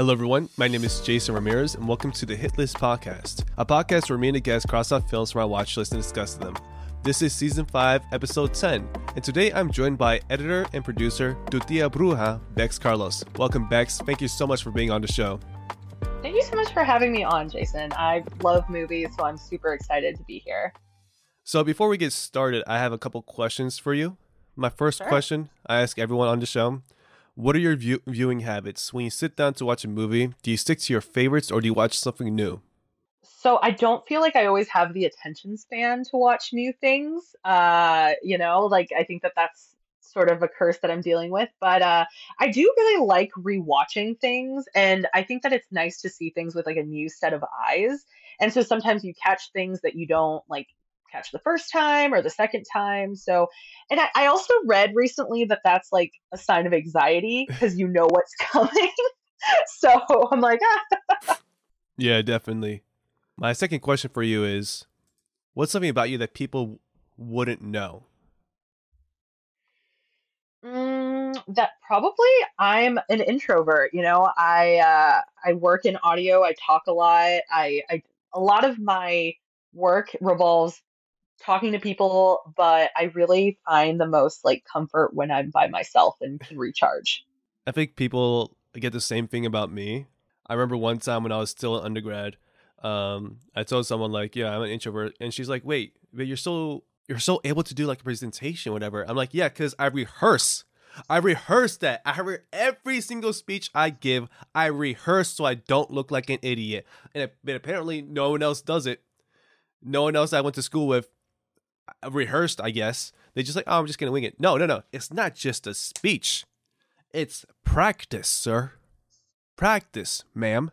Hello, everyone. My name is Jason Ramirez, and welcome to the Hit List Podcast, a podcast where me and a guest cross off films from our watch list and discuss them. This is season 5, episode 10, and today I'm joined by editor and producer Tu Tía Bruja, Bex Carlos. Welcome, Bex. Thank you so much for being on the show. Thank you so much for having me on, Jason. I love movies, so I'm super excited to be here. So, before we get started, I have a couple questions for you. My first Sure. question I ask everyone on the show What are your view- viewing habits? When you sit down to watch a movie, do you stick to your favorites or do you watch something new? So I don't feel like I always have the attention span to watch new things. Uh, you know, like I think that that's sort of a curse that I'm dealing with, but uh I do really like rewatching things and I think that it's nice to see things with like a new set of eyes. And so sometimes you catch things that you don't like catch the first time or the second time. So, and I, I also read recently that that's like a sign of anxiety because you know what's coming. so I'm like, ah, Yeah, definitely. My second question for you is What's something about you that people wouldn't know? Mm, that probably I'm an introvert. You know, I uh, I work in audio. I talk a lot. I, I a lot of my work revolves talking to people, but I really find the most like comfort when I'm by myself and can recharge. I think people get the same thing about me. I remember one time when I was still an undergrad, um, I told someone like, "Yeah, I'm an introvert," and she's like, "Wait, but you're so you're so able to do like a presentation, whatever." I'm like, "Yeah, because I rehearse. I rehearse that. I re- every single speech I give, I rehearse so I don't look like an idiot." And but apparently, no one else does it. No one else I went to school with rehearsed. I guess they just like, "Oh, I'm just gonna wing it." No, no, no. It's not just a speech. It's practice, sir. Practice, ma'am.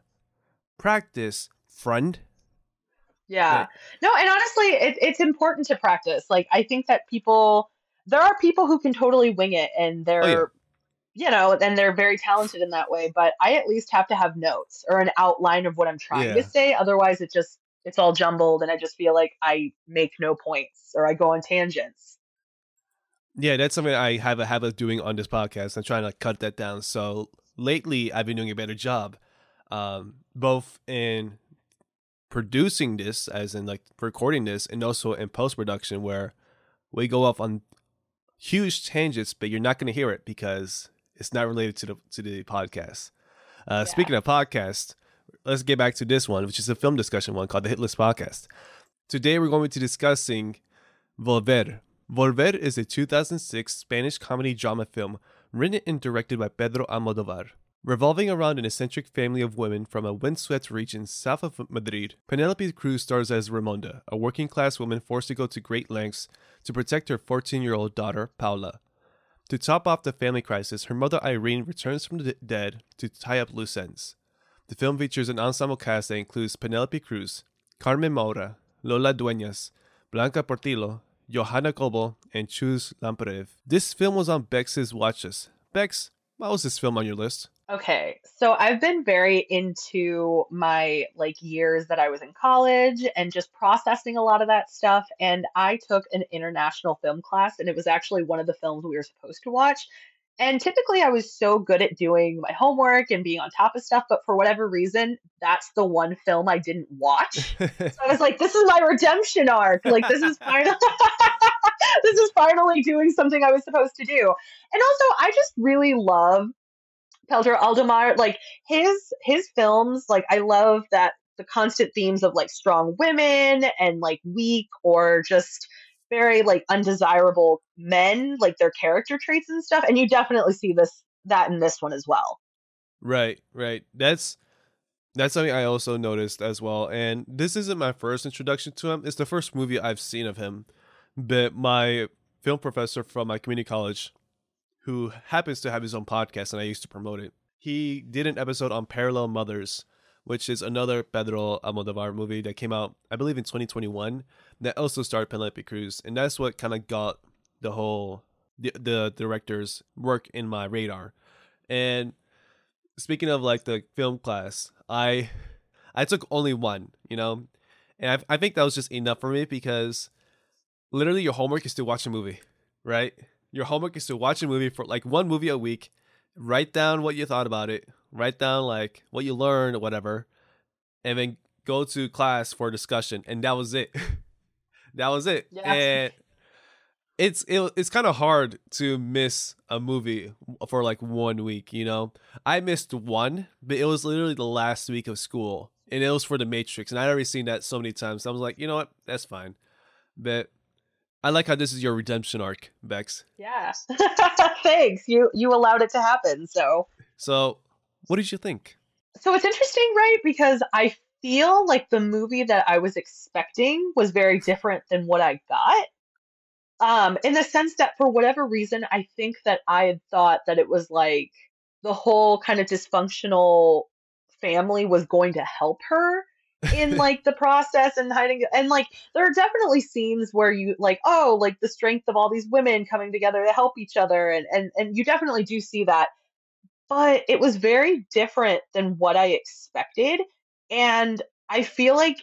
Practice, friend. Yeah. No, and honestly, it, it's important to practice. Like, I think that people, there are people who can totally wing it and they're, Oh, yeah. you know, and they're very talented in that way. But I at least have to have notes or an outline of what I'm trying to say. Otherwise, it just, it's all jumbled and I just feel like I make no points or I go on tangents. Yeah, that's something I have a habit of doing on this podcast. I'm trying to cut that down. So lately, I've been doing a better job, um, both in producing this, as in like recording this, and also in post production, where we go off on huge tangents, but you're not going to hear it because it's not related to the to the podcast. Uh, Yeah. Speaking of podcast, let's get back to this one, which is a film discussion one called the Hit List Podcast. Today, we're going to be discussing Volver. Volver is a 2006 Spanish comedy drama film written and directed by Pedro Almodovar. Revolving around an eccentric family of women from a windswept region south of Madrid, Penelope Cruz stars as Ramonda, a working class woman forced to go to great lengths to protect her 14 year old daughter, Paula. To top off the family crisis, her mother Irene returns from the dead to tie up loose ends. The film features an ensemble cast that includes Penelope Cruz, Carmen Maura, Lola Dueñas, Blanca Portillo, Yohana Cobo, and Chus Lampreave. This film was on Bex's watch list. Bex, why was this film on your list? Okay, so I've been very into my like years that I was in college and just processing a lot of that stuff. And I took an international film class, and it was actually one of the films we were supposed to watch. And typically, I was so good at doing my homework and being on top of stuff, but for whatever reason, that's the one film I didn't watch. So I was like, this is my redemption arc. Like this is finally this is finally doing something I was supposed to do. And also I just really love Pedro Almodovar. Like his his films, like I love that the constant themes of like strong women and like weak or just very like undesirable men, like their character traits and stuff. And you definitely see this that in this one as well. Right, right. That's that's something I also noticed as well. And this isn't my first introduction to him. It's the first movie I've seen of him. But my film professor from my community college, who happens to have his own podcast and I used to promote it, he did an episode on Parallel Mothers, which is another Pedro Almodovar movie that came out, I believe, in 2021, that also starred Penelope Cruz. And that's what kind of got the whole the, the director's work in my radar. And speaking of like the film class, I I took only one, you know, and I I think that was just enough for me because literally your homework is to watch a movie, right? Your homework is to watch a movie for like one movie a week, write down what you thought about it, write down like what you learned or whatever, and then go to class for discussion, and that was it. that was it. Yeah. And it's it, it's kind of hard to miss a movie for like one week. You know, I missed one, but it was literally the last week of school, and it was for The Matrix, and I'd already seen that so many times. So I was like, you know what, that's fine. But I like how this is your redemption arc, Bex. Yeah. Thanks. You you allowed it to happen. So So, what did you think? so it's interesting, right? Because I feel like the movie that I was expecting was very different than what I got. Um, in the sense that for whatever reason, I think that I had thought that it was like the whole kind of dysfunctional family was going to help her in like the process and hiding and like there are definitely scenes where you like oh like the strength of all these women coming together to help each other and and and you definitely do see that but it was very different than what I expected and I feel like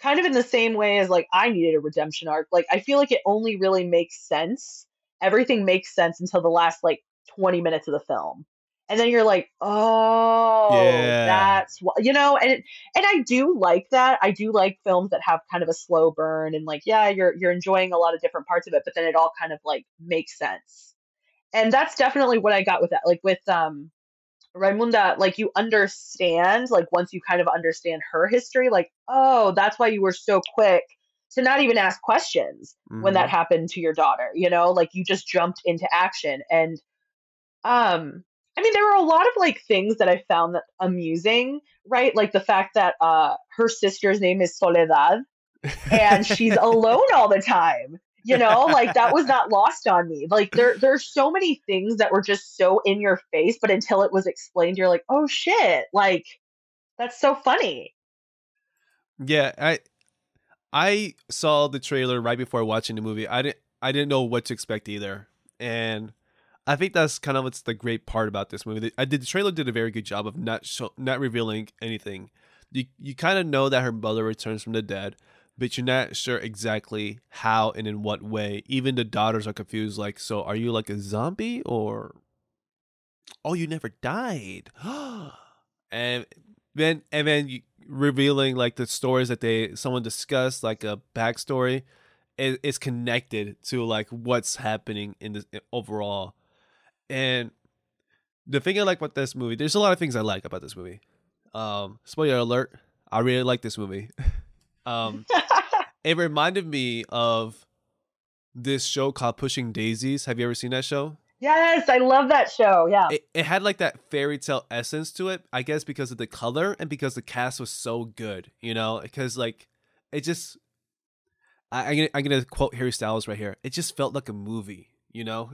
kind of in the same way as like I needed a redemption arc like I feel like it only really makes sense everything makes sense until the last like 20 minutes of the film and then you're like, oh, Yeah. that's what you know, and it, and I do like that. I do like films that have kind of a slow burn and like, yeah, you're you're enjoying a lot of different parts of it, but then it all kind of like makes sense. And that's definitely what I got with that. Like with um Raimunda, like you understand, like once you kind of understand her history, like, oh, that's why you were so quick to not even ask questions when that Mhm. happened to your daughter you know like you just jumped into action and um i mean there were a lot of like things that i found that amusing right like the fact that uh her sister's name is soledad and she's alone all the time you know like that was not lost on me like there there's so many things that were just so in your face but until it was explained you're like oh shit like that's so funny Yeah, I I saw the trailer right before watching the movie. I didn't I didn't know what to expect either, and I think that's kind of what's the great part about this movie. I did the trailer did a very good job of not show, not revealing anything. You you kind of know that her mother returns from the dead, but you're not sure exactly how and in what way. Even the daughters are confused. Like, so are you like a zombie or? Oh, you never died. and then and then you, revealing like the stories that they someone discussed, like a backstory, it, it's connected to like what's happening in the overall. And the thing I like about this movie, there's a lot of things I like about this movie. Um, spoiler alert, I really like this movie. um, it reminded me of this show called Pushing Daisies. Have you ever seen that show? yes i love that show yeah It, it had like that fairy tale essence to it, I guess, because of the color and because the cast was so good, you know? Because like it just, I, I'm, gonna, I'm gonna quote Harry Styles right here. It just felt like a movie, you know?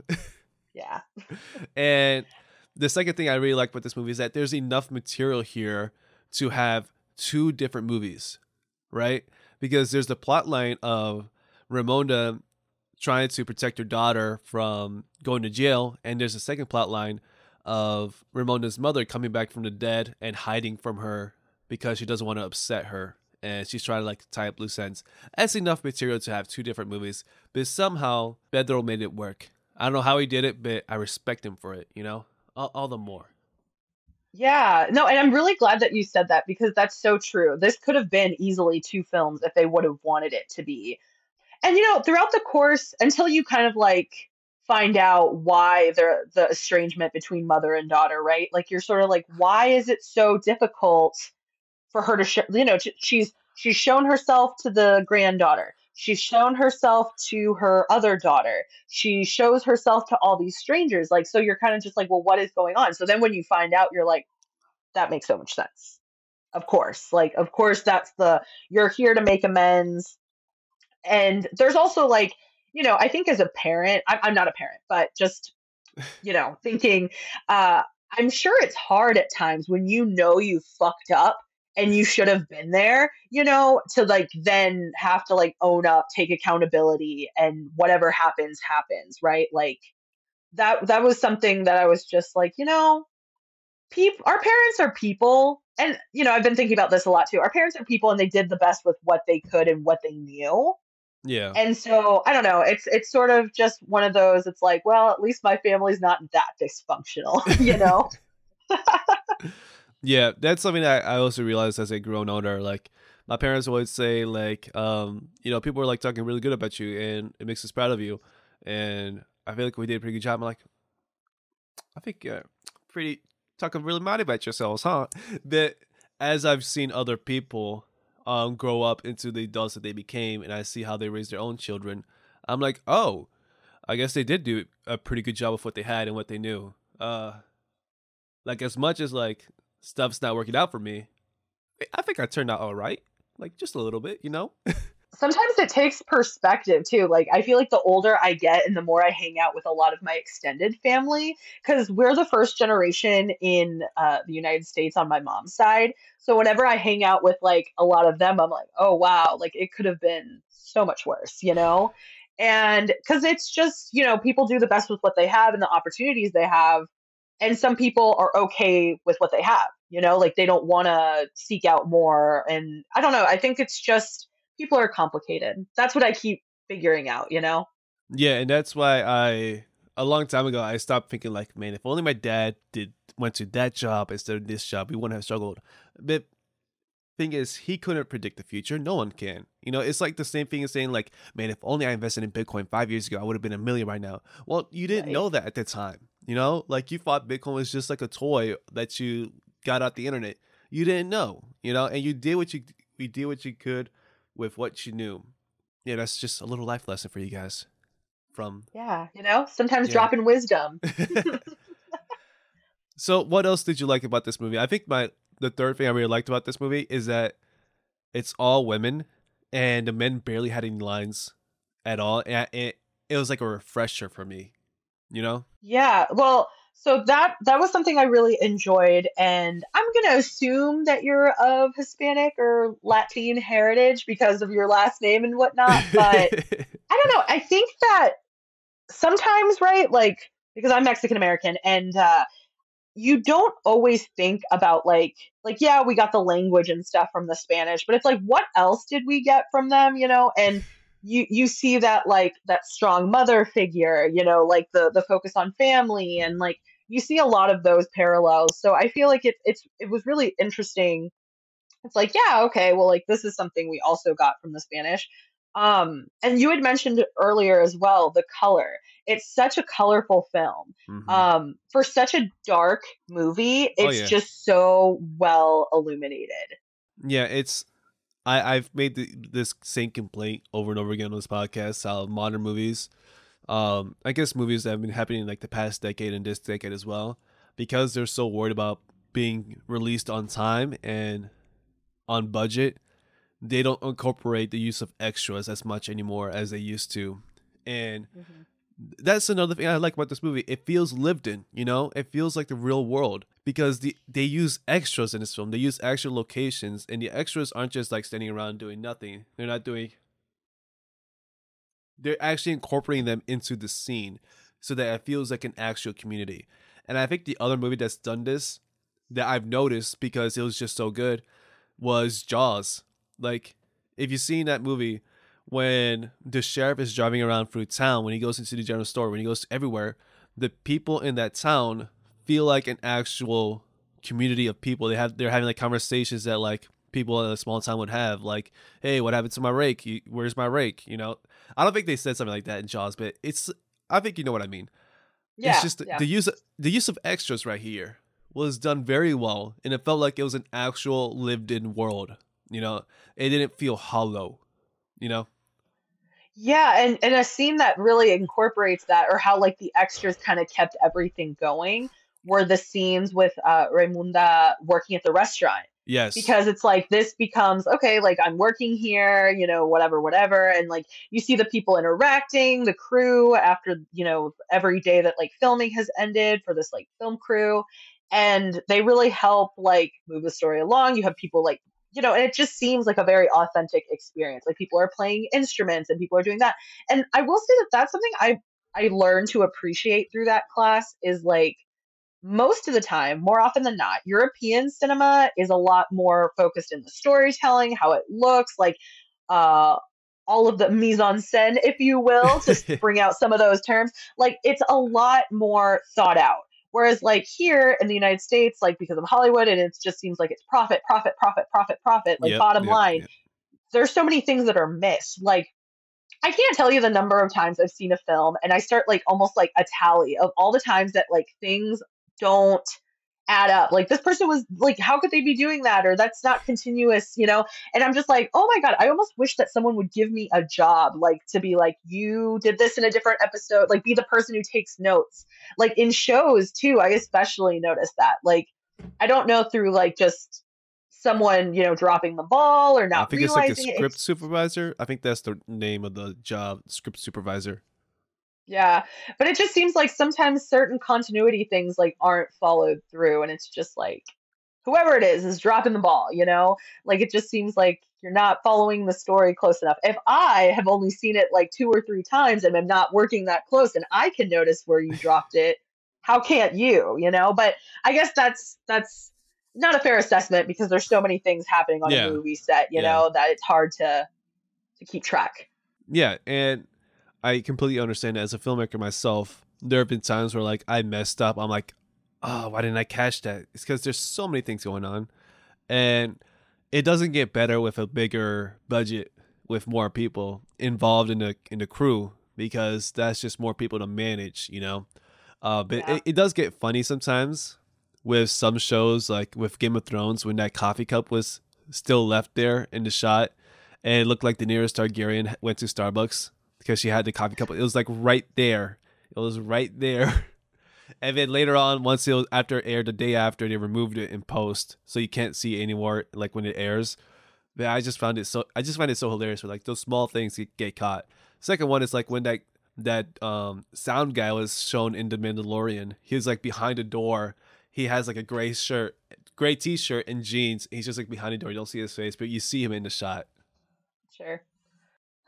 yeah and the second thing I really like about this movie is that there's enough material here to have two different movies, right? Because there's the plot line of Ramonda trying to protect her daughter from going to jail, and there's a second plot line of Ramonda's mother coming back from the dead and hiding from her because she doesn't want to upset her. And she's trying to like tie up loose ends. That's enough material to have two different movies, but somehow Pedro made it work. I don't know how he did it, but I respect him for it. You know, all, all the more. Yeah, no, and I'm really glad that you said that because that's so true. This could have been easily two films if they would have wanted it to be. And you know, throughout the course, until you kind of like find out why the the estrangement between mother and daughter, right? Like you're sort of like, why is it so difficult for her to show? You know, sh- she's she's shown herself to the granddaughter. She's shown herself to her other daughter. She shows herself to all these strangers. Like, so you're kind of just like, well, what is going on? So then when you find out, you're like, that makes so much sense. Of course. Like, of course, that's the, you're here to make amends. And there's also like, you know, I think as a parent, I'm, I'm not a parent, but just, you know, thinking, uh, I'm sure it's hard at times when you know you fucked up and you should have been there, you know, to like then have to like own up, take accountability, and whatever happens, happens, right? Like that that was something that I was just like, you know, people our parents are people. And you know, I've been thinking about this a lot too. Our parents are people and they did the best with what they could and what they knew. Yeah. And so I don't know, it's it's sort of just one of those, it's like, well, at least my family's not that dysfunctional, you know? yeah, that's something that I also realized as I grew older. Like my parents always say, like, um, you know, people are like talking really good about you, and it makes us proud of you. And I feel like we did a pretty good job. I'm like, I think uh, pretty talking really mad about yourselves, huh? That as I've seen other people um grow up into the adults that they became, and I see how they raise their own children, I'm like, oh, I guess they did do a pretty good job of what they had and what they knew. Uh, like as much as like stuff's not working out for me, I think I turned out all right. Like just a little bit, you know. sometimes it takes perspective too. Like I feel like the older I get and the more I hang out with a lot of my extended family, because we're the first generation in uh, the United States on my mom's side. So whenever I hang out with like a lot of them, I'm like, oh wow, like it could have been so much worse, you know? And because it's just, you know, people do the best with what they have and the opportunities they have. And some people are okay with what they have, you know, like they don't want to seek out more. And I don't know. I think it's just, people are complicated. That's what I keep figuring out, you know? Yeah, and that's why I a long time ago I stopped thinking like, man, if only my dad did went to that job instead of this job, we wouldn't have struggled. But thing is, he couldn't predict the future. No one can. You know, it's like the same thing as saying like, man, if only I invested in Bitcoin five years ago, I would have been a million right now. Well, you didn't right. know that at the time. You know, like you thought Bitcoin was just like a toy that you got off the internet. You didn't know. You know, and you did what you you did what you could with what you knew. Yeah, that's just a little life lesson for you guys. From yeah, you know, sometimes yeah. dropping wisdom. so, what else did you like about this movie? I think my the third thing I really liked about this movie is that it's all women, and the men barely had any lines at all. And it it was like a refresher for me, you know. Yeah, well, so that that was something I really enjoyed, and I'm gonna assume that you're of Hispanic or Latin heritage because of your last name and whatnot. But I don't know. I think that sometimes, right? Like because I'm Mexican American, and uh, you don't always think about like like yeah, we got the language and stuff from the Spanish, but it's like what else did we get from them? You know, and you you see that like that strong mother figure you know like the the focus on family and like you see a lot of those parallels. So i feel like it, it's it was really interesting. It's like yeah okay well like this is something we also got from the spanish. Um and you had mentioned earlier as well the color. It's such a colorful film. Mm-hmm. um for such a dark movie oh, it's oh, yeah. just so well illuminated. Yeah it's I, I've made the, this same complaint over and over again on this podcast. How modern movies, um, I guess movies that have been happening like the past decade and this decade as well, because they're so worried about being released on time and on budget, they don't incorporate the use of extras as much anymore as they used to. And mm-hmm that's another thing I like about this movie. It feels lived in, you know? It feels like the real world because the they use extras in this film. They use actual locations and the extras aren't just like standing around doing nothing. They're not doing they're actually incorporating them into the scene so that it feels like an actual community. And I think the other movie that's done this that I've noticed because it was just so good was Jaws. Like if you've seen that movie, when the sheriff is driving around through town, when he goes into the general store, when he goes everywhere, the people in that town feel like an actual community of people. They have they're having like conversations that like people in a small town would have, like, "Hey, what happened to my rake? Where's my rake?" You know, I don't think they said something like that in Jaws, but it's I think you know what I mean. Yeah, it's just yeah. the use of, the use of extras right here was done very well, and it felt like it was an actual lived-in world. You know, it didn't feel hollow. You know. Yeah, and, and a scene that really incorporates that, or how like the extras kind of kept everything going, were the scenes with uh, Raimunda working at the restaurant. Yes. Because it's like this becomes okay, like I'm working here, you know, whatever, whatever. And like you see the people interacting, the crew after, you know, every day that like filming has ended for this like film crew. And they really help like move the story along. You have people like you know, and it just seems like a very authentic experience. Like people are playing instruments and people are doing that. And I will say that that's something I I learned to appreciate through that class is like most of the time, more often than not, European cinema is a lot more focused in the storytelling, how it looks, like uh all of the mise en scène, if you will, to bring out some of those terms. Like it's a lot more thought out Whereas like here in the United States, like because of Hollywood and it just seems like it's profit, profit, profit, profit, profit, like Yep, bottom yep, line. yep. There's so many things that are missed. Like I can't tell you the number of times I've seen a film and I start like almost like a tally of all the times that like things don't add up. Like this person was like, how could they be doing that? Or that's not continuous, you know? And I'm just like, oh my God, I almost wish that someone would give me a job, like to be like, you did this in a different episode, like be the person who takes notes. Like in shows too, I especially notice that. Like, I don't know through like just someone, you know, dropping the ball or not. I think it's like a realizing it. script supervisor. I think that's the name of the job, script supervisor. Yeah, but it just seems like sometimes certain continuity things like aren't followed through, and it's just like whoever it is is dropping the ball, you know? Like it just seems like you're not following the story close enough. If I have only seen it like two or three times and I'm not working that close and I can notice where you dropped it, how can't you, you know? But I guess that's that's not a fair assessment because there's so many things happening on Yeah. a movie set, you Yeah. know, that it's hard to to keep track. Yeah, and I completely understand as a filmmaker myself. There have been times where like I messed up. I'm like, oh, why didn't I catch that? It's because there's so many things going on, and it doesn't get better with a bigger budget with more people involved in the in the crew because that's just more people to manage, you know. Uh, but Yeah. it, it does get funny sometimes with some shows, like with Game of Thrones, when that coffee cup was still left there in the shot, and it looked like Daenerys Targaryen went to Starbucks because she had the coffee cup. It was like right there. It was right there. And then later on, once it was after aired, the day after, they removed it in post, so you can't see anymore. Like when it airs, but I just found it so. I just find it so hilarious. Where like those small things get, get caught. Second one is like when that that um sound guy was shown in the Mandalorian. He was like behind a door. He has like a gray shirt, gray t-shirt, and jeans. He's just like behind a door. You don't see his face, but you see him in the shot. Sure.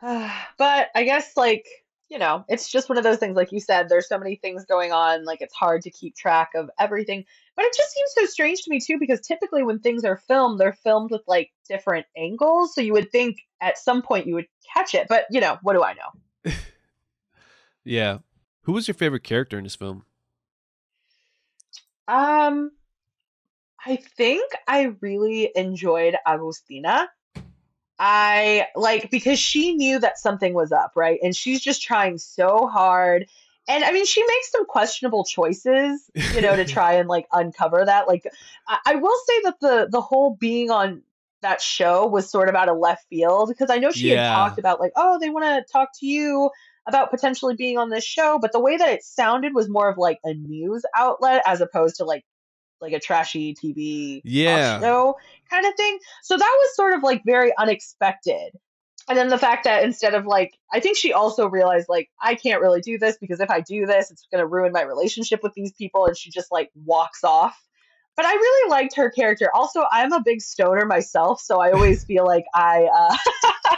but I guess like, you know, it's just one of those things like you said there's so many things going on like it's hard to keep track of everything. But it just seems so strange to me too because typically when things are filmed they're filmed with like different angles so you would think at some point you would catch it. But, you know, what do I know? Yeah. Who was your favorite character in this film? Um I think I really enjoyed Agustina. I like because she knew that something was up, right? And she's just trying so hard. And I mean, she makes some questionable choices, you know, to try and like uncover that. Like, I, I will say that the the whole being on that show was sort of out of left field because I know she Yeah. had talked about like, oh, they want to talk to you about potentially being on this show, but the way that it sounded was more of like a news outlet as opposed to like like a trashy TV Yeah. show kind of thing. So that was sort of like very unexpected. And then the fact that instead of like, I think she also realized like, I can't really do this because if I do this, it's going to ruin my relationship with these people. And she just like walks off. But I really liked her character. Also, I'm a big stoner myself, so I always feel like I uh,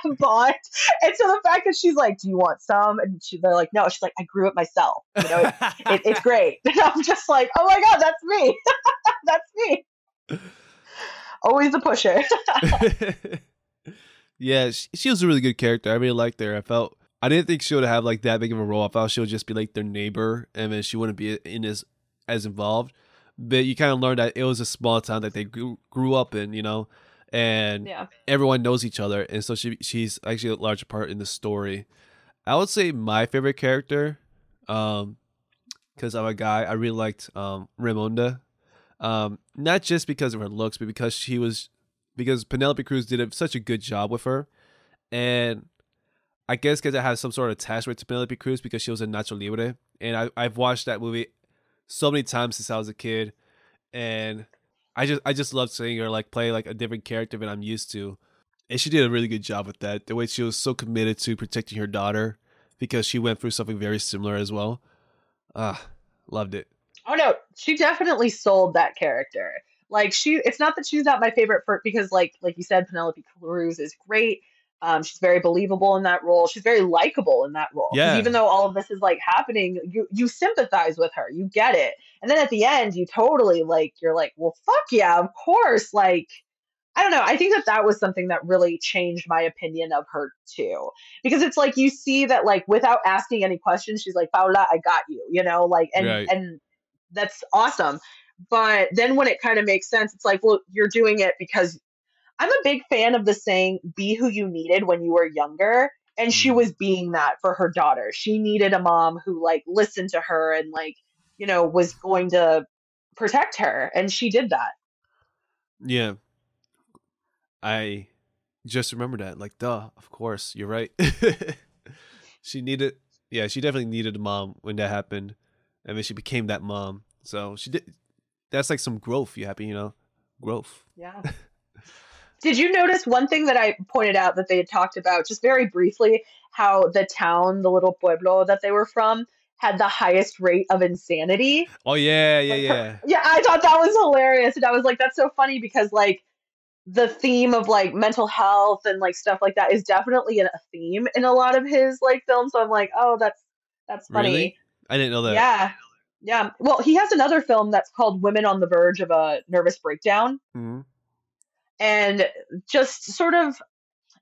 bond. And so the fact that she's like, "Do you want some?" and she, they're like, "No," she's like, "I grew it myself." You know, it, it, it's great. And I'm just like, oh my god, that's me. that's me. Always a pusher. yeah, she, she was a really good character. I really liked her. I felt I didn't think she would have like that big of a role. I thought she would just be like their neighbor, and then she wouldn't be in as as involved. But you kind of learned that it was a small town that they grew, grew up in, you know, and yeah. everyone knows each other, and so she she's actually a larger part in the story. I would say my favorite character, um, because I'm a guy, I really liked um Raimonda, um, not just because of her looks, but because she was because Penelope Cruz did such a good job with her, and I guess because I have some sort of attachment to Penelope Cruz because she was in Nacho Libre, and I I've watched that movie so many times since I was a kid, and I just I just love seeing her like play like a different character than I'm used to, and she did a really good job with that. The way she was so committed to protecting her daughter because she went through something very similar as well. Ah, loved it. Oh no, she definitely sold that character. Like she, it's not that she's not my favorite for because like like you said, Penelope Cruz is great. Um, she's very believable in that role. She's very likable in that role. Yeah. Even though all of this is like happening, you you sympathize with her. You get it. And then at the end, you totally like you're like, well, fuck yeah, of course. Like, I don't know. I think that that was something that really changed my opinion of her too, because it's like you see that like without asking any questions, she's like, Paula, I got you. You know, like and Right. and that's awesome. But then when it kind of makes sense, it's like, well, you're doing it because I'm a big fan of the saying, be who you needed when you were younger. And she Mm. was being that for her daughter. She needed a mom who like listened to her and like, you know, was going to protect her. And she did that. Yeah. I just remember that. Like, duh, of course, you're right. she needed, yeah, she definitely needed a mom when that happened. And then she became that mom. So she did, that's like some growth. You happy, you know? Growth. Yeah. Did you notice one thing that I pointed out that they had talked about just very briefly how the town, the little pueblo that they were from, had the highest rate of insanity? Oh, yeah, yeah, Like, yeah. Yeah, I thought that was hilarious. And I was like, that's so funny because, like, the theme of like mental health and like stuff like that is definitely a theme in a lot of his like films. So I'm like, oh, that's that's funny. Really? I didn't know that. Yeah. Yeah. Well, he has another film that's called Women on the Verge of a Nervous Breakdown. Mhm. and just sort of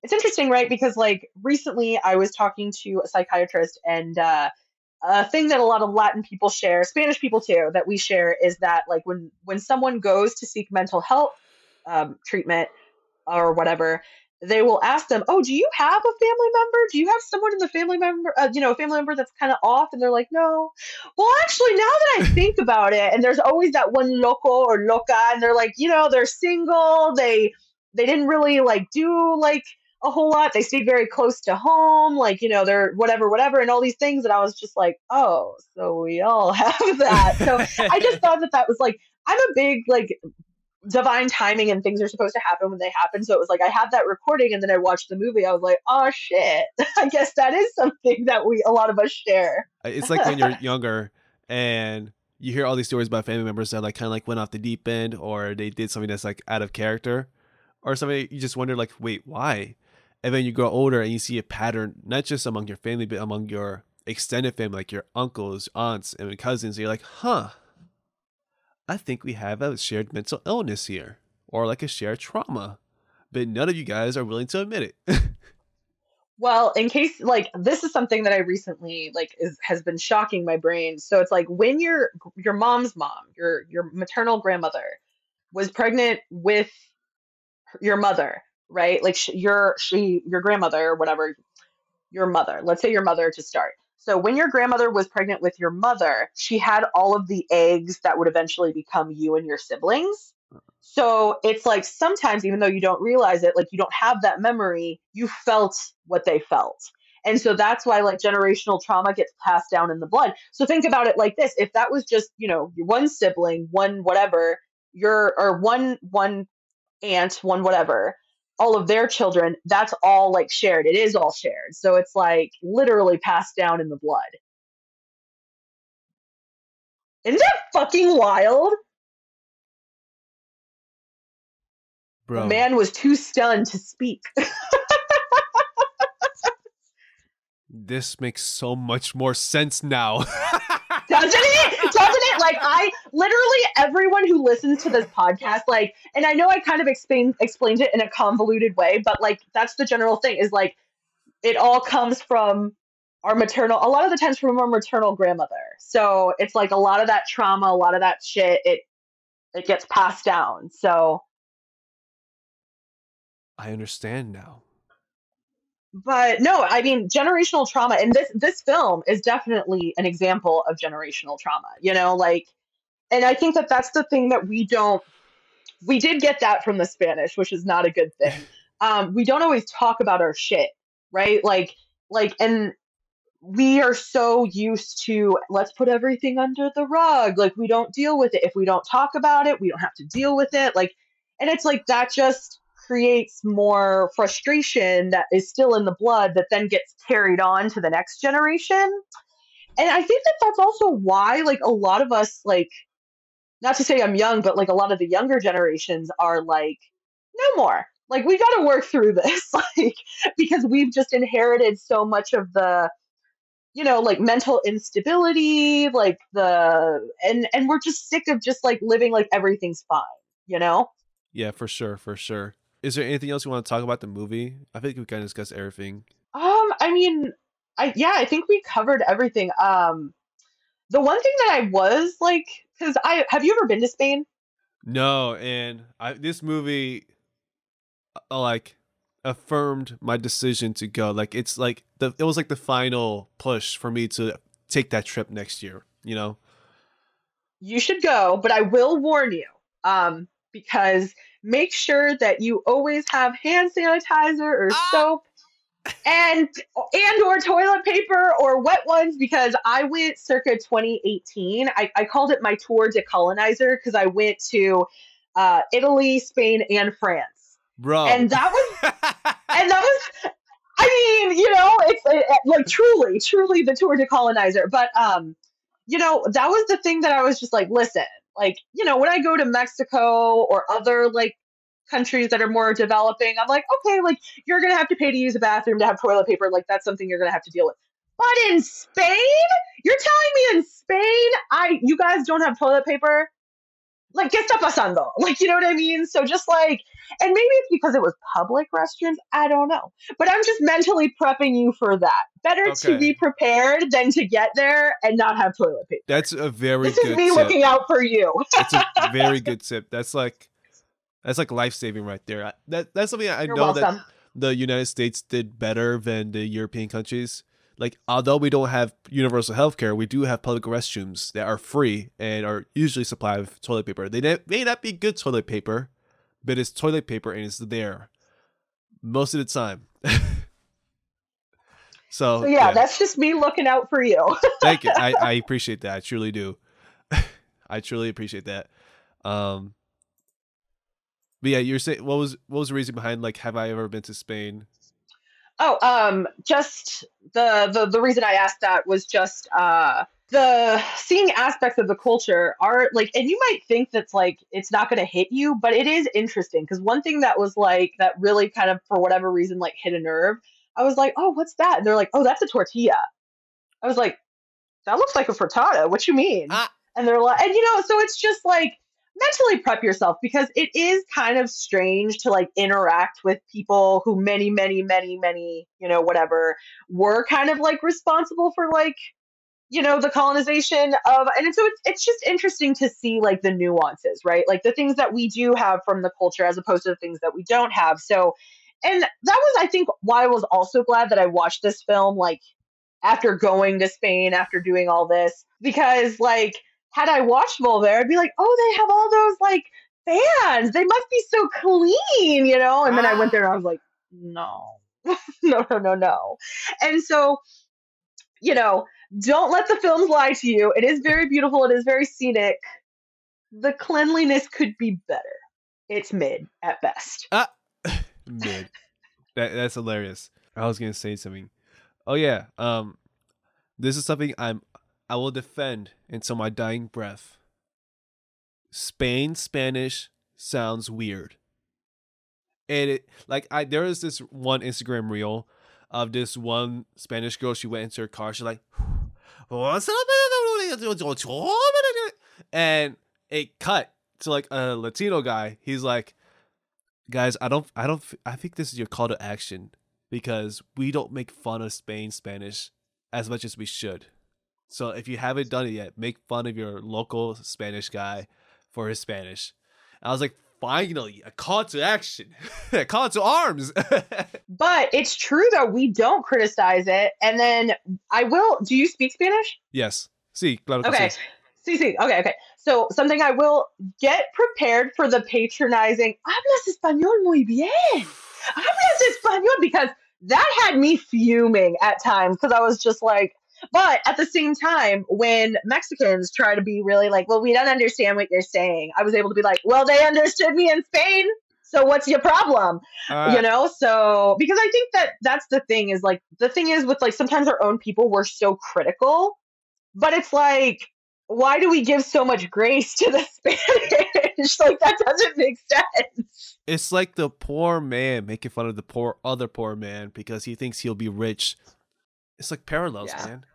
it's interesting right because like recently i was talking to a psychiatrist and uh, a thing that a lot of latin people share spanish people too that we share is that like when when someone goes to seek mental health um, treatment or whatever they will ask them oh do you have a family member? Do you have someone in the family member uh, you know a family member that's kind of off? And they're like no. Well actually now that i think about it and there's always that one loco or loca and they're like you know they're single they they didn't really like do like a whole lot. They stayed very close to home like you know they're whatever whatever and all these things and i was just like oh so we all have that. So i just thought that that was like i'm a big like divine timing and things are supposed to happen when they happen. So it was like i had that recording and then i watched the movie. I was like oh shit. I guess that is something that we a lot of us share. Uh, it's like when you're younger and you hear all these stories about family members that like kind of like went off the deep end or they did something that's like out of character or something you just wonder like wait why? And then you grow older and you see a pattern not just among your family but among your extended family like your uncles aunts and cousins. You're like huh i think we have a shared mental illness here or like a shared trauma but none of you guys are willing to admit it Well, in case like this is something that I recently like is has been shocking my brain. So it's like when your your mom's mom, your your maternal grandmother was pregnant with your mother, right? Like sh- your she your grandmother or whatever, your mother. Let's say your mother to start. So when your grandmother was pregnant with your mother, she had all of the eggs that would eventually become you and your siblings. So it's like sometimes, even though you don't realize it, like you don't have that memory, you felt what they felt. And so that's why like generational trauma gets passed down in the blood. So think about it like this. If that was just, you know, one sibling, one whatever, your or one one aunt, one whatever, all of their children, that's all like shared. It is all shared. So it's like literally passed down in the blood. Isn't that fucking wild? bro The man was too stunned to speak. this makes so much more sense now Doesn't it? Like I literally everyone who listens to this podcast, like, and I know I kind of explained explained it in a convoluted way, but like that's the general thing is like it all comes from our maternal a lot of the times from our maternal grandmother. So it's like a lot of that trauma, a lot of that shit, it it gets passed down. So I understand now. But no i mean generational trauma and this this film is definitely an example of generational trauma you know like and i think that that's the thing that we don't we did get that from the spanish which is not a good thing. Um we don't always talk about our shit right? Like like and we are so used to let's put everything under the rug. Like we don't deal with it. If we don't talk about it we don't have to deal with it. Like and it's like that just creates more frustration that is still in the blood that then gets carried on to the next generation. And i think that that's also why like a lot of us like not to say i'm young but like a lot of the younger generations are like no more. Like we got to work through this. Like because we've just inherited so much of the you know like mental instability like the and and we're just sick of just like living like everything's fine you know? Yeah, for sure, for sure. Is there anything else you want to talk about the movie? I think we kind of discussed everything. Um, I mean, I yeah, I think we covered everything. Um, the one thing that I was like because I have you ever been to Spain? No, and I this movie uh, like affirmed my decision to go. Like it's like the it was like the final push for me to take that trip next year, you know. You should go, but I will warn you. Um because make sure that you always have hand sanitizer or Ah! soap and and or toilet paper or wet ones because I went circa 2018. I, I called it my tour de colonizer because I went to uh, Italy, Spain, and France. Bro. And that was and that was I mean, you know, it's uh, like truly, truly the tour de colonizer. But um, you know, that was the thing that I was just like, listen, like, you know, when I go to Mexico or other like countries that are more developing, I'm like, okay, like you're gonna have to pay to use a bathroom to have toilet paper, like that's something you're gonna have to deal with. But in Spain, you're telling me in Spain, I you guys don't have toilet paper? Like, ¿qué está pasando? Like, you know what I mean? So just like, and maybe it's because it was public restrooms. I don't know. But I'm just mentally prepping you for that. Better Okay. to be prepared than to get there and not have toilet paper. That's a very This good is me tip. looking out for you. It's a very good tip. That's like that's like life saving right there. That that's something I You're know that the United States did better than the European countries. Like, although we don't have universal health care, we do have public restrooms that are free and are usually supplied with toilet paper. They may not be good toilet paper, but it's toilet paper and it's there most of the time. so, So yeah, that's just me looking out for you. thank you. I, I appreciate that. I truly do. I truly appreciate that. Um, but yeah, you're saying what was what was the reason behind like have I ever been to Spain? Oh, um, just the the the reason I asked that was just uh the seeing aspects of the culture are like, and you might think that's like it's not going to hit you, but it is interesting because one thing that was like that really kind of for whatever reason like hit a nerve. I was like, oh, what's that? And they're like, oh, that's a tortilla. I was like, that looks like a frittata. What you mean? Ah. And they're like, and you know, so it's just like mentally prep yourself because it is kind of strange to like interact with people who many many many many you know whatever were kind of like responsible for like you know the colonization of and so it's it's just interesting to see like the nuances right? Like the things that we do have from the culture as opposed to the things that we don't have. So and that was i think why i was also glad that i watched this film like after going to spain after doing all this because like had I watched Volver, I'd be like, oh, they have all those like fans. They must be so clean, you know? And then I went there and I was like, no, no, no, no, no. And so, you know, don't let the films lie to you. It is very beautiful, it is very scenic. The cleanliness could be better. It's mid at best. Mid. That that's hilarious. I was gonna say something. Oh yeah. Um, this is something I'm I will defend until my dying breath. Spain Spanish sounds weird. And it like I there was this one Instagram reel of this one Spanish girl. She went into her car. She's like? And it cut to like a Latino guy. He's like, "Guys, I don't, I don't, I think this is your call to action because we don't make fun of Spain Spanish as much as we should. So if you haven't done it yet, make fun of your local Spanish guy for his Spanish." I was like, "Finally, a call to action, a call to arms." But it's true that we don't criticize it. And then I will. Do you speak Spanish? yes. Sí, claro que Okay. sí. Sí, sí. Okay, okay. So something I will get prepared for the patronizing. Hablas español muy bien. Hablas español because that had me fuming at times because I was just like. But at the same time, when Mexicans try to be really like, well, we don't understand what you're saying, I was able to be like, well, they understood me in Spain. So what's your problem? Uh, you know so because i think that that's the thing is like the thing is with like sometimes our own people we're so critical but it's like why do we give so much grace to the spanish like that doesn't make sense It's like the poor man making fun of the poor other poor man because he thinks he'll be rich. It's like parallels, Yeah. man.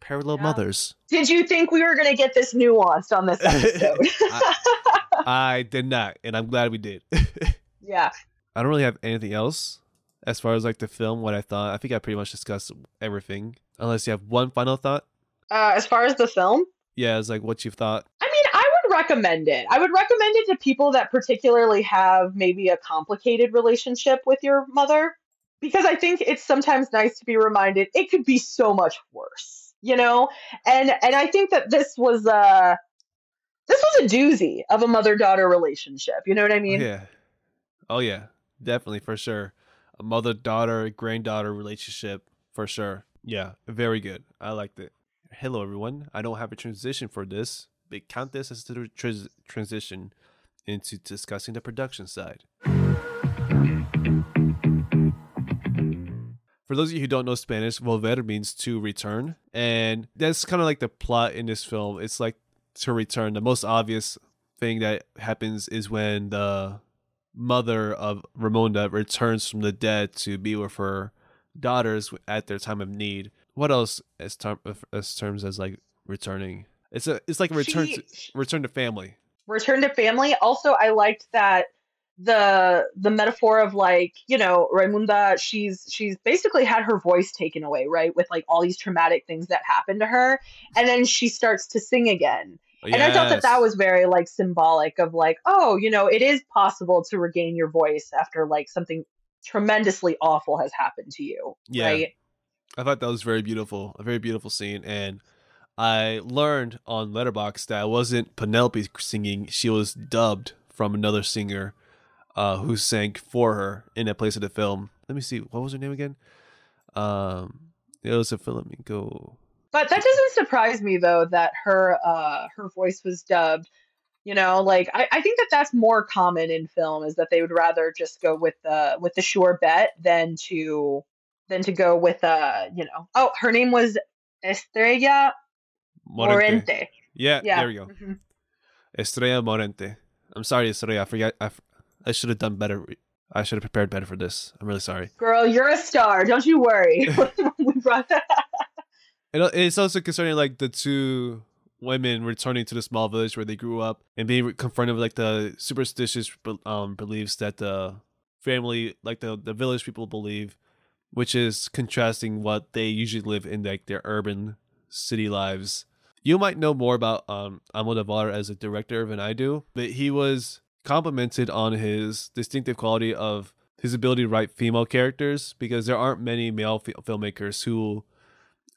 Parallel Yeah. mothers. did you think we were going to get this nuanced on this episode I did not, and I'm glad we did. yeah I don't really have anything else as far as like the film, what I thought. I think I pretty much discussed everything. Unless you have one final thought. uh, as far as the film Yeah, it's like what you've thought. I mean, I would recommend it. I would recommend it to people that particularly have maybe a complicated relationship with your mother because I think it's sometimes nice to be reminded it could be so much worse, you know? And and I think that this was uh this was a doozy of a mother-daughter relationship. You know what I Oh, mean? yeah. Oh yeah. Definitely for sure. A mother daughter granddaughter relationship for sure. Yeah, very good. I liked it. Hello everyone. I don't have a transition for this, but count this as the trans- transition into discussing the production side. For those of you who don't know Spanish, volver means to return, and that's kind of like the plot in this film. It's like to return. The most obvious thing that happens is when the mother of Ramonda returns from the dead to be with her daughters at their time of need. What else as term as terms as like returning? It's a it's like a return She- to return to family. return to family. Also, I liked that the the metaphor of like you know Raimunda she's she's basically had her voice taken away right with like all these traumatic things that happened to her and then she starts to sing again. And I thought that that was very like symbolic of like oh you know it is possible to regain your voice after like something tremendously awful has happened to you Yeah. right? I thought that was very beautiful, a very beautiful scene, and I learned on Letterboxd that it wasn't Penelope singing; she was dubbed from another singer, uh, who sang for her in that place of the film. Let me see, what was her name again? Um, it was a Flamenco. But that doesn't surprise me though that her uh her voice was dubbed. You know, like I, I think that that's more common in film is that they would rather just go with the with the sure bet than to than to go with uh you know oh her name was Estrella Morente. Morente. Yeah, Yeah. there we go. Mhm. Estrella Morente. I'm sorry, Estrella. I forgot. I, I should have done better. I should have prepared better for this. I'm really sorry. Girl, you're a star. Don't you worry. we brought And uh, it's also concerning like the two women returning to the small village where they grew up and being confronted with like the superstitious um, beliefs that the family, like the the village people believe, which is contrasting what they usually live in like their urban city lives. You might know more about um, Almodovar as a director than I do, but he was complimented on his distinctive quality of his ability to write female characters because there aren't many male fi- filmmakers who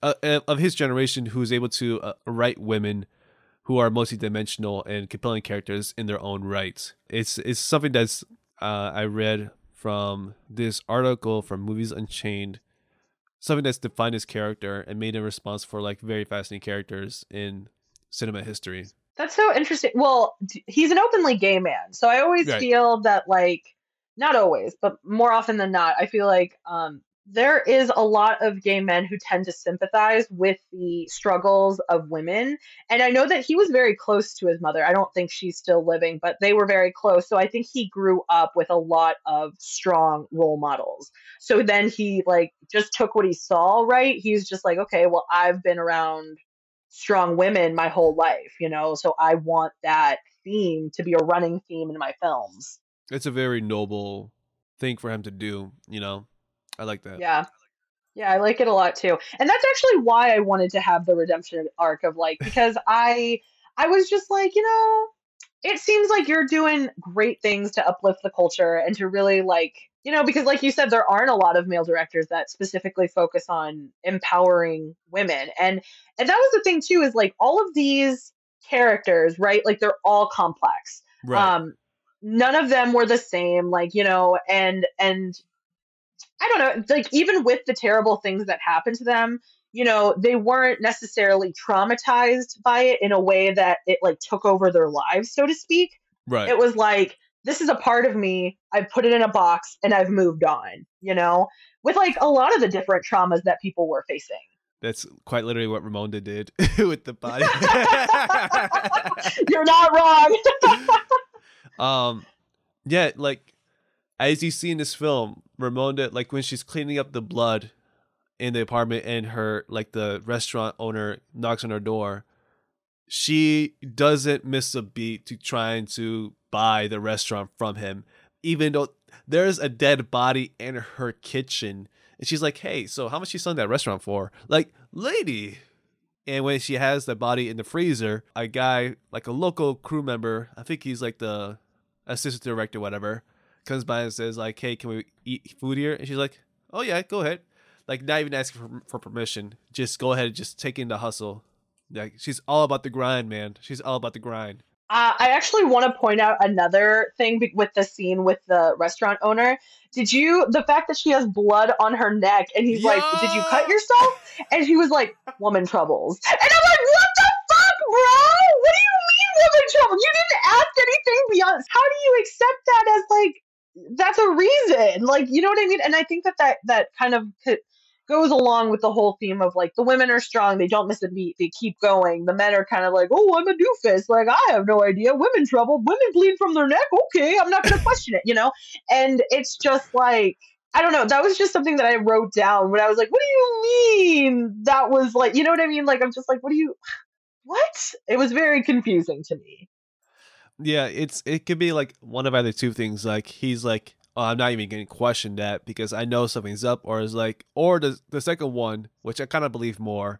uh, uh, of his generation who's able to uh, write women who are multidimensional and compelling characters in their own right. It's it's something that's uh, I read from this article from Movies Unchained, something that's defined his character and made him responsible for like very fascinating characters in cinema history. That's so interesting. Well, he's an openly gay man. So I always Right. feel that like not always, but more often than not, I feel like um there is a lot of gay men who tend to sympathize with the struggles of women. And I know that he was very close to his mother. I don't think she's still living, but they were very close. So I think he grew up with a lot of strong role models. So then he like just took what he saw, right? He's just like, okay, well, I've been around strong women my whole life, you know, so I want that theme to be a running theme in my films. It's a very noble thing for him to do. You know, I like that. Yeah. Yeah, I like it a lot too. And that's actually why I wanted to have the redemption arc of like because I I was just like, you know, it seems like you're doing great things to uplift the culture and to really like, you know, because like you said there aren't a lot of male directors that specifically focus on empowering women. And and that was the thing too is like all of these characters, right? Like they're all complex Right. um none of them were the same like you know and and i don't know like even with the terrible things that happened to them you know they weren't necessarily traumatized by it in a way that it like took over their lives so to speak right. it was like this is a part of me i've put it in a box and i've moved on you know? With like a lot of the different traumas that people were facing. That's quite literally what Ramonda did with the body. you're not wrong. Um, yeah, like as you see in this film, Ramonda, like when she's cleaning up the blood in the apartment, and her like the restaurant owner knocks on her door, she doesn't miss a beat to trying to buy the restaurant from him, even though there's a dead body in her kitchen. And she's like, "Hey, so how much you selling that restaurant for?" Like, lady, And when she has the body in the freezer, a guy, like a local crew member, I think he's like the assistant director, whatever, comes by and says like, "Hey, can we eat food here?" And she's like, "Oh yeah, go ahead." Like not even asking for, for permission, just go ahead, and just in the hustle. Like she's all about the grind, man. She's all about the grind. Uh, I actually want to point out another thing be- with the scene with the restaurant owner. Did you the fact that she has blood on her neck and he's like, "Did you cut yourself?" And she was like, "Woman troubles." And I'm like, "What the fuck, bro? What do you mean woman troubles? You didn't ask anything beyond. How do you accept that as like that's a reason? Like, you know what I mean?" And I think that that that kind of goes along with the whole theme of like the women are strong, they don't miss a beat, they keep going. The men are kind of like, "Oh, I'm a doofus. Like, I have no idea. Women trouble. Women bleed from their neck. Okay, I'm not to question it." You know? And it's just like I don't know. That was just something that I wrote down when I was like, "What do you mean?" That was like, you know what I mean? Like, I'm just like, "What do you? What?" It was very confusing to me. Yeah, it's it could be like one of either two things. Like he's like, oh, I'm not even going to question that because I know something's up, or is like, or the the second one, which I kind of believe more.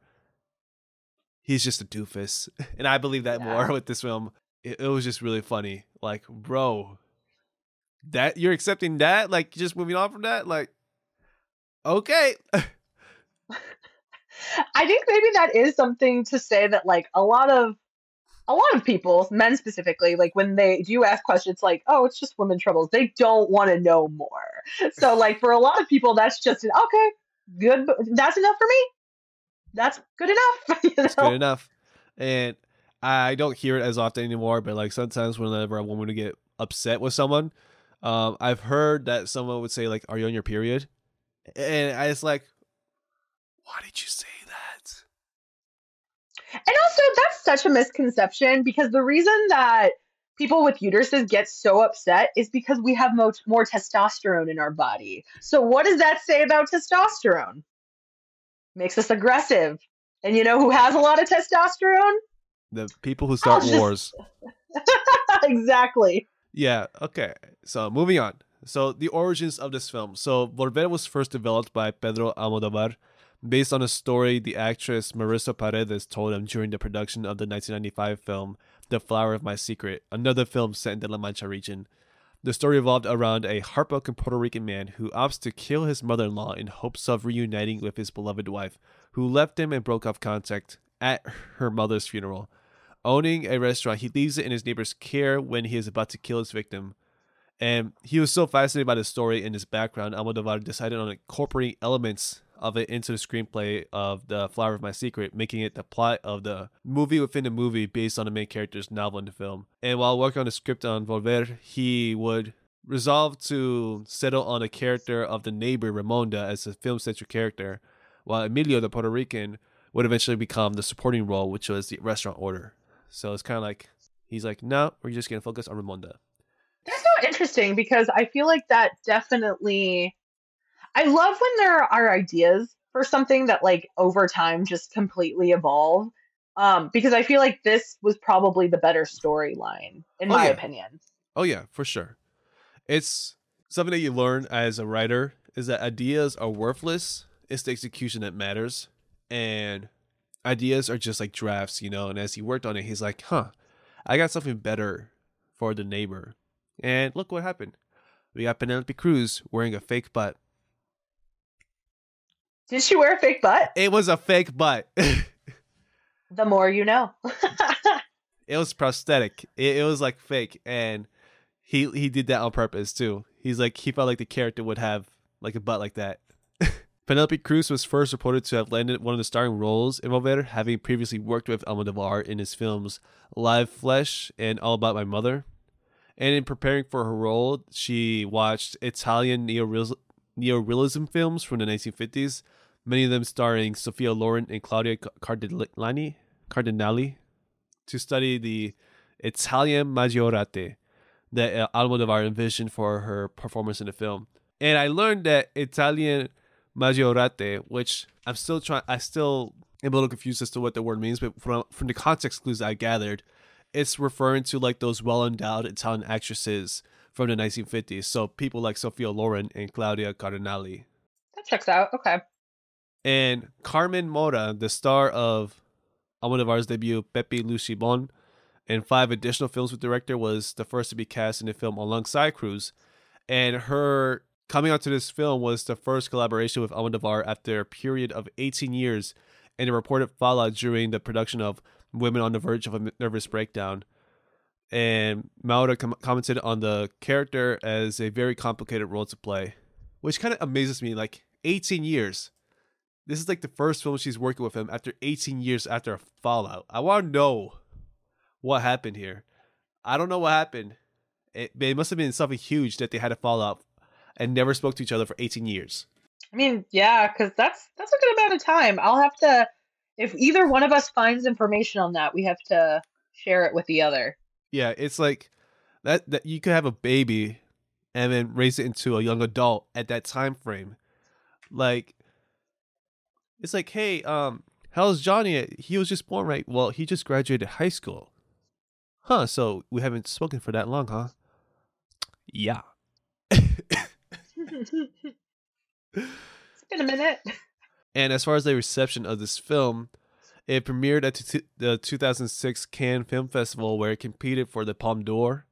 He's just a doofus, and I believe that Yeah. more with this film. It, it was just really funny. Like, bro, that you're accepting that, like, just moving on from that, like, okay, I think maybe that is something to say that like a lot of a lot of people, men specifically, like when they do ask questions like, "Oh, it's just women troubles," they don't want to know more. So like for a lot of people, that's just an okay, good. That's enough for me. That's good enough. you it's know? good enough. And I don't hear it as often anymore, but like sometimes whenever a woman would get upset with someone, um, I've heard that someone would say like, "Are you on your period?" And I was like, "Why did you say that?" And also, that's such a misconception because the reason that people with uteruses get so upset is because we have mo- more testosterone in our body. So, what does that say about testosterone? Makes us aggressive. And you know who has a lot of testosterone? The people who oh, start just- wars. exactly. Yeah, okay. So moving on. So the origins of this film. So Volver was first developed by Pedro Almodovar based on a story the actress Marisa Paredes told him during the production of the 1995 film The Flower of My Secret, another film set in the La Mancha region. The story revolved around a heartbroken Puerto Rican man who opts to kill his mother-in-law in hopes of reuniting with his beloved wife, who left him and broke off contact at her mother's funeral. Owning a restaurant, he leaves it in his neighbor's care when he is about to kill his victim. And he was so fascinated by the story and his background, Almodovar decided on incorporating elements of it into the screenplay of The Flower of My Secret, making it the plot of the movie within the movie based on the main character's novel in the film. And while working on the script on Volver, he would resolve to settle on a character of the neighbor Ramonda as the film-centric character, while Emilio, the Puerto Rican, would eventually become the supporting role, which was the restaurant order. So it's kind of like he's like, no, we're just gonna focus on Ramonda. That's so interesting because I feel like that definitely. I love when there are ideas for something that, like, over time just completely evolve. Um, because I feel like this was probably the better storyline, in Oh, my yeah. opinion. Oh yeah, for sure. It's something that you learn as a writer is that ideas are worthless. It's the execution that matters, and ideas are just like drafts, you know. And as he worked on it, he's like, "Huh, I got something better for the neighbor." And look what happened. We got Penelope Cruz wearing a fake butt. Did she wear a fake butt? It was a fake butt. The more you know. it was prosthetic. It, it was like fake, and he he did that on purpose too. He's like he felt like the character would have like a butt like that. Penelope Cruz was first reported to have landed one of the starring roles in Volver, having previously worked with Almodovar in his films Live Flesh and All About My Mother. And in preparing for her role, she watched Italian neoreal- neorealism films from the 1950s, many of them starring Sophia Loren and Claudia Cardinale, Cardinale to study the Italian Maggiorate that uh, Almodovar envisioned for her performance in the film. And I learned that Italian Maggiorate, which I'm still trying, I still am a little confused as to what the word means, but from, from the context clues I gathered, it's referring to like those well endowed Italian actresses from the 1950s. So people like Sophia Loren and Claudia Cardinale. that checks out. Okay. And Carmen Maura, the star of uh, Almodovar's debut, Pepi, Luci, Bom, and five additional films with director, was the first to be cast in the film alongside Cruz. And her coming onto this film was the first collaboration with Almodovar after a period of 18 years and a reported fallout during the production of Women on the Verge of a Nervous Breakdown. And Maura com- commented on the character as a very complicated role to play, which kind of amazes me. Like 18 years. This is like the first film she's working with him after 18 years after a fallout. I want to know what happened here. I don't know what happened. It, it must have been something huge that they had a fallout and never spoke to each other for 18 years. I mean, yeah, because that's that's a good amount of time. I'll have to, if either one of us finds information on that, we have to share it with the other. Yeah, it's like that. That you could have a baby and then raise it into a young adult at that time frame. Like, it's like, hey, um, how's Johnny? He was just born, right? Well, he just graduated high school. Huh? So we haven't spoken for that long, huh? Yeah. it's been a minute. And as far as the reception of this film, it premiered at the 2006 Cannes Film Festival, where it competed for the Palme d'Or.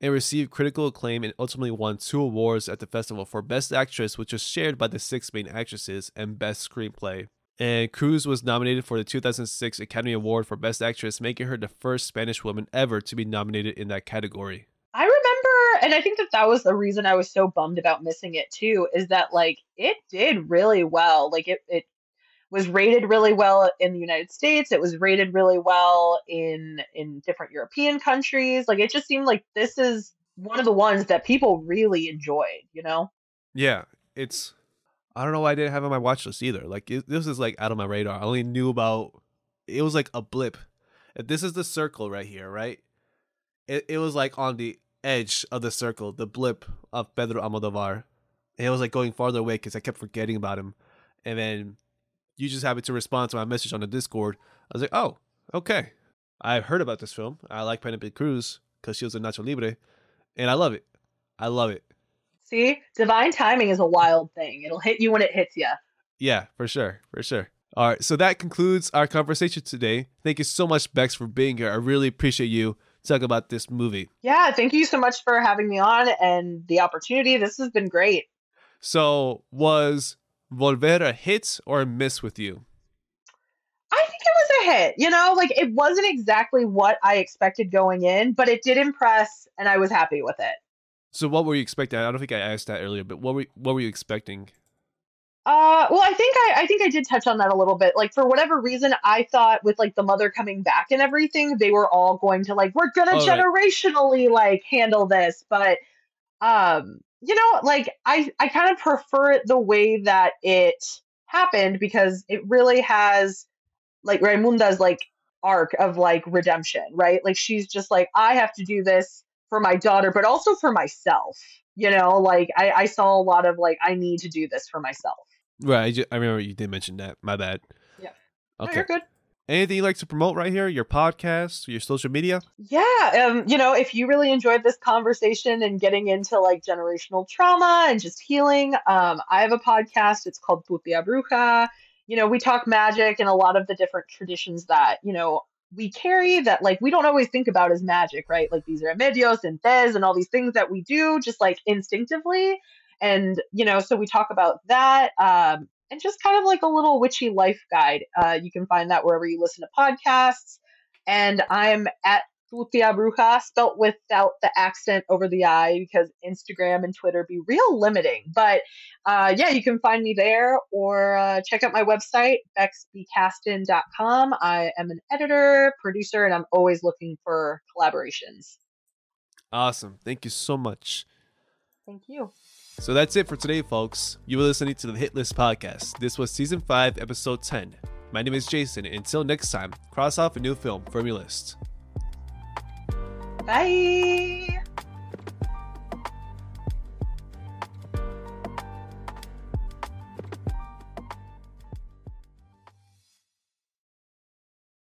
It received critical acclaim and ultimately won two awards at the festival for Best Actress, which was shared by the six main actresses, and Best Screenplay. And Cruz was nominated for the 2006 Academy Award for Best Actress, making her the first Spanish woman ever to be nominated in that category. I remember, and I think that that was the reason I was so bummed about missing it too, is that like it did really well. Like it, it was rated really well in the United States. It was rated really well in in different European countries. Like it just seemed like this is one of the ones that people really enjoyed, you know? Yeah, it's I don't know why I didn't have it on my watch list either. Like it, this is like out of my radar. I only knew about it was like a blip. This is the circle right here, right? It it was like on the edge of the circle, the blip of Pedro Almodovar. And it was like going farther away because I kept forgetting about him. And then you just happened to respond to my message on the Discord. I was like, oh, okay. I've heard about this film. I like Penelope Cruz because she was a Nacho Libre, and I love it. I love it. See, divine timing is a wild thing. It'll hit you when it hits you. Yeah, for sure, for sure. All right, so that concludes our conversation today. Thank you so much, Bex, for being here. I really appreciate you talking about this movie. Yeah, thank you so much for having me on and the opportunity. This has been great. So, was Volver a hit or a miss with you? I think it was a hit. You know, like it wasn't exactly what I expected going in, but it did impress and I was happy with it. So what were you expecting? I don't think I asked that earlier, but what were what were you expecting? Uh, well, I think I, I think I did touch on that a little bit. Like for whatever reason, I thought with like the mother coming back and everything, they were all going to like we're gonna oh, generationally right. like handle this, but um, you know, like I I kind of prefer it the way that it happened because it really has like Raimunda's like arc of like redemption, right? Like she's just like I have to do this for my daughter, but also for myself. You know, like I, I saw a lot of like I need to do this for myself. Right. I, just, I remember you did mention that. My bad. Yeah. Okay. No, you're good. Anything you like to promote right here? Your podcast, your social media? Yeah, um, you know, if you really enjoyed this conversation and getting into like generational trauma and just healing, um, I have a podcast. It's called Tia Bruja. You know, we talk magic and a lot of the different traditions that you know we carry that like we don't always think about as magic, right? Like these are remedios and thes and all these things that we do just like instinctively. And you know, so we talk about that. Um, and just kind of like a little witchy life guide. Uh, you can find that wherever you listen to podcasts. And I'm at Tu Tia Bruja, spelt without the accent over the I because Instagram and Twitter be real limiting. But uh, yeah, you can find me there or uh, check out my website, bexbcaston.com. I am an editor, producer, and I'm always looking for collaborations. Awesome. Thank you so much. Thank you. So that's it for today, folks. You were listening to the Hit List Podcast. This was Season 5, Episode 10. My name is Jason, until next time, cross off a new film from your list. Bye!